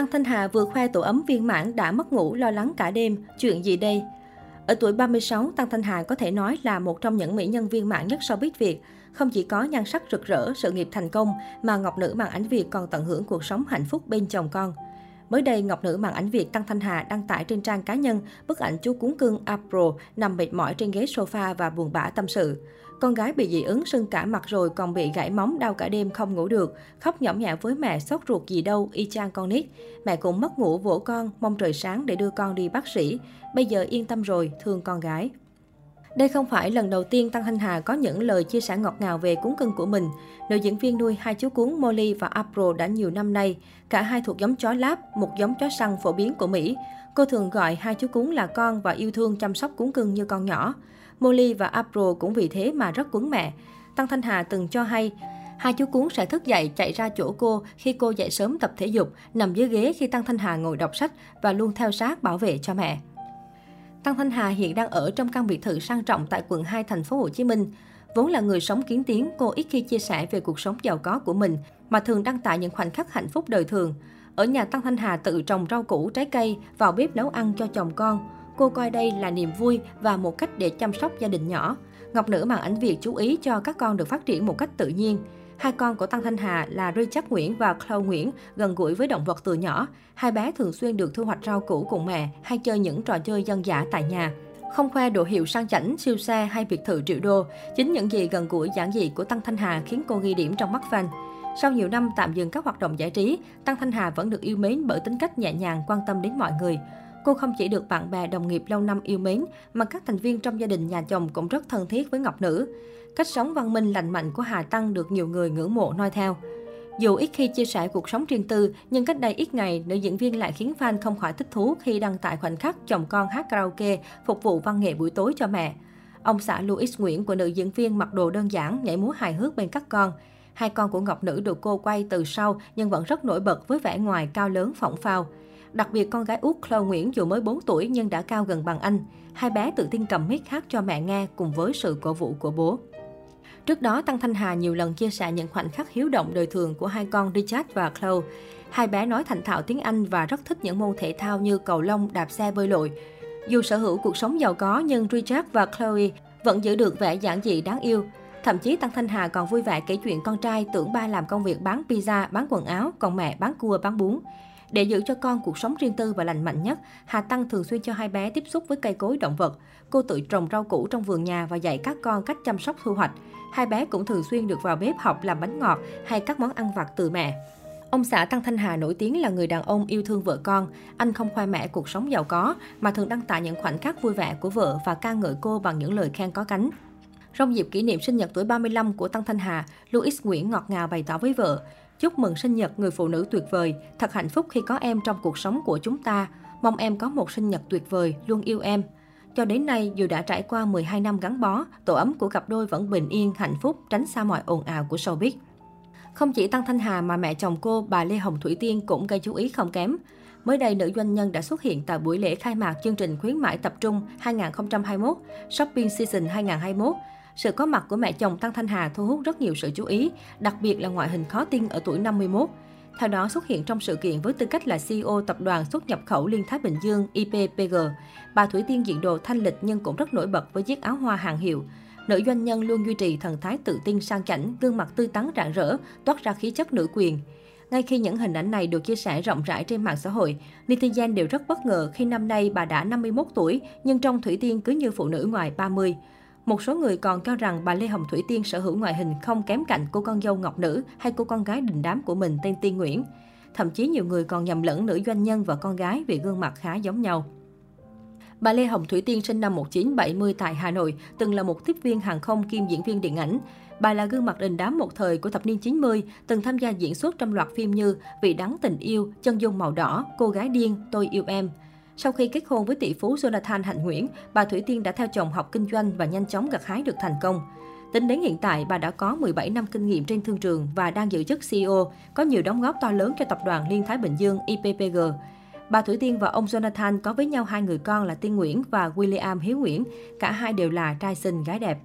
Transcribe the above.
Tăng Thanh Hà vừa khoe tổ ấm viên mãn đã mất ngủ lo lắng cả đêm, chuyện gì đây? Ở tuổi 36, Tăng Thanh Hà có thể nói là một trong những mỹ nhân viên mãn nhất showbiz Việt. Không chỉ có nhan sắc rực rỡ, sự nghiệp thành công, mà Ngọc Nữ màn ảnh Việt còn tận hưởng cuộc sống hạnh phúc bên chồng con. Mới đây, Ngọc Nữ màn ảnh Việt Tăng Thanh Hà đăng tải trên trang cá nhân bức ảnh chú cuốn cưng April nằm mệt mỏi trên ghế sofa và buồn bã tâm sự. Con gái bị dị ứng sưng cả mặt rồi còn bị gãy móng đau cả đêm không ngủ được. Khóc nhõm nhẹ với mẹ sốt ruột gì đâu, y chang con nít. Mẹ cũng mất ngủ vỗ con, mong trời sáng để đưa con đi bác sĩ. Bây giờ yên tâm rồi, thương con gái. Đây không phải lần đầu tiên Tăng Thanh Hà có những lời chia sẻ ngọt ngào về cún cưng của mình. Nữ diễn viên nuôi hai chú cún Molly và April đã nhiều năm nay. Cả hai thuộc giống chó láp, một giống chó săn phổ biến của Mỹ. Cô thường gọi hai chú cún là con và yêu thương chăm sóc cún cưng như con nhỏ. Molly và April cũng vì thế mà rất quấn mẹ. Tăng Thanh Hà từng cho hay, Hai chú cún sẽ thức dậy chạy ra chỗ cô khi cô dậy sớm tập thể dục, nằm dưới ghế khi Tăng Thanh Hà ngồi đọc sách và luôn theo sát bảo vệ cho mẹ. Tăng Thanh Hà hiện đang ở trong căn biệt thự sang trọng tại quận 2 thành phố Hồ Chí Minh. Vốn là người sống kiến tiếng, cô ít khi chia sẻ về cuộc sống giàu có của mình, mà thường đăng tải những khoảnh khắc hạnh phúc đời thường. Ở nhà Tăng Thanh Hà tự trồng rau củ, trái cây, vào bếp nấu ăn cho chồng con. Cô coi đây là niềm vui và một cách để chăm sóc gia đình nhỏ. Ngọc Nữ màn ảnh Việt chú ý cho các con được phát triển một cách tự nhiên. Hai con của Tăng Thanh Hà là Richard Nguyễn và Chloe Nguyễn gần gũi với động vật từ nhỏ. Hai bé thường xuyên được thu hoạch rau củ cùng mẹ hay chơi những trò chơi dân dã tại nhà. Không khoe đồ hiệu sang chảnh, siêu xe hay biệt thự triệu đô, chính những gì gần gũi giản dị của Tăng Thanh Hà khiến cô ghi điểm trong mắt fan. Sau nhiều năm tạm dừng các hoạt động giải trí, Tăng Thanh Hà vẫn được yêu mến bởi tính cách nhẹ nhàng, quan tâm đến mọi người. Cô không chỉ được bạn bè đồng nghiệp lâu năm yêu mến, mà các thành viên trong gia đình nhà chồng cũng rất thân thiết với Ngọc Nữ. Cách sống văn minh lành mạnh của Hà Tăng được nhiều người ngưỡng mộ noi theo. Dù ít khi chia sẻ cuộc sống riêng tư, nhưng cách đây ít ngày, nữ diễn viên lại khiến fan không khỏi thích thú khi đăng tải khoảnh khắc chồng con hát karaoke phục vụ văn nghệ buổi tối cho mẹ. Ông xã Louis Nguyễn của nữ diễn viên mặc đồ đơn giản, nhảy múa hài hước bên các con. Hai con của Ngọc Nữ được cô quay từ sau nhưng vẫn rất nổi bật với vẻ ngoài cao lớn phỏng phao. Đặc biệt con gái út Chloe Nguyễn dù mới 4 tuổi nhưng đã cao gần bằng anh. Hai bé tự tin cầm mic hát cho mẹ nghe cùng với sự cổ vũ của bố. Trước đó, Tăng Thanh Hà nhiều lần chia sẻ những khoảnh khắc hiếu động đời thường của hai con Richard và Chloe. Hai bé nói thành thạo tiếng Anh và rất thích những môn thể thao như cầu lông, đạp xe, bơi lội. Dù sở hữu cuộc sống giàu có nhưng Richard và Chloe vẫn giữ được vẻ giản dị đáng yêu. Thậm chí Tăng Thanh Hà còn vui vẻ kể chuyện con trai tưởng ba làm công việc bán pizza, bán quần áo, còn mẹ bán cua, bán bún. Để giữ cho con cuộc sống riêng tư và lành mạnh nhất, Hà Tăng thường xuyên cho hai bé tiếp xúc với cây cối động vật. Cô tự trồng rau củ trong vườn nhà và dạy các con cách chăm sóc thu hoạch. Hai bé cũng thường xuyên được vào bếp học làm bánh ngọt hay các món ăn vặt từ mẹ. Ông xã Tăng Thanh Hà nổi tiếng là người đàn ông yêu thương vợ con. Anh không khoe mẽ cuộc sống giàu có, mà thường đăng tải những khoảnh khắc vui vẻ của vợ và ca ngợi cô bằng những lời khen có cánh. Trong dịp kỷ niệm sinh nhật tuổi 35 của Tăng Thanh Hà, Louis Nguyễn ngọt ngào bày tỏ với vợ, Chúc mừng sinh nhật người phụ nữ tuyệt vời, thật hạnh phúc khi có em trong cuộc sống của chúng ta. Mong em có một sinh nhật tuyệt vời, luôn yêu em. Cho đến nay, dù đã trải qua 12 năm gắn bó, tổ ấm của cặp đôi vẫn bình yên, hạnh phúc, tránh xa mọi ồn ào của showbiz. Không chỉ Tăng Thanh Hà mà mẹ chồng cô, bà Lê Hồng Thủy Tiên cũng gây chú ý không kém. Mới đây, nữ doanh nhân đã xuất hiện tại buổi lễ khai mạc chương trình khuyến mãi tập trung 2021, Shopping Season 2021. Sự có mặt của mẹ chồng Tăng Thanh Hà thu hút rất nhiều sự chú ý, đặc biệt là ngoại hình khó tin ở tuổi 51. Theo đó xuất hiện trong sự kiện với tư cách là CEO tập đoàn xuất nhập khẩu Liên Thái Bình Dương IPPG. Bà Thủy Tiên diện đồ thanh lịch nhưng cũng rất nổi bật với chiếc áo hoa hàng hiệu. Nữ doanh nhân luôn duy trì thần thái tự tin sang chảnh, gương mặt tươi tắn rạng rỡ, toát ra khí chất nữ quyền. Ngay khi những hình ảnh này được chia sẻ rộng rãi trên mạng xã hội, netizen đều rất bất ngờ khi năm nay bà đã 51 tuổi nhưng trong Thủy Tiên cứ như phụ nữ ngoài 30. Một số người còn cho rằng bà Lê Hồng Thủy Tiên sở hữu ngoại hình không kém cạnh cô con dâu Ngọc Nữ hay cô con gái đình đám của mình tên Tiên Nguyễn. Thậm chí nhiều người còn nhầm lẫn nữ doanh nhân và con gái vì gương mặt khá giống nhau. Bà Lê Hồng Thủy Tiên sinh năm 1970 tại Hà Nội, từng là một tiếp viên hàng không kiêm diễn viên điện ảnh. Bà là gương mặt đình đám một thời của thập niên 90, từng tham gia diễn xuất trong loạt phim như Vị đắng tình yêu, Chân dung màu đỏ, Cô gái điên, Tôi yêu em. Sau khi kết hôn với tỷ phú Jonathan Hạnh Nguyễn, bà Thủy Tiên đã theo chồng học kinh doanh và nhanh chóng gặt hái được thành công. Tính đến hiện tại, bà đã có 17 năm kinh nghiệm trên thương trường và đang giữ chức CEO, có nhiều đóng góp to lớn cho tập đoàn Liên Thái Bình Dương IPPG. Bà Thủy Tiên và ông Jonathan có với nhau hai người con là Tiên Nguyễn và William Hiếu Nguyễn. Cả hai đều là trai xinh gái đẹp.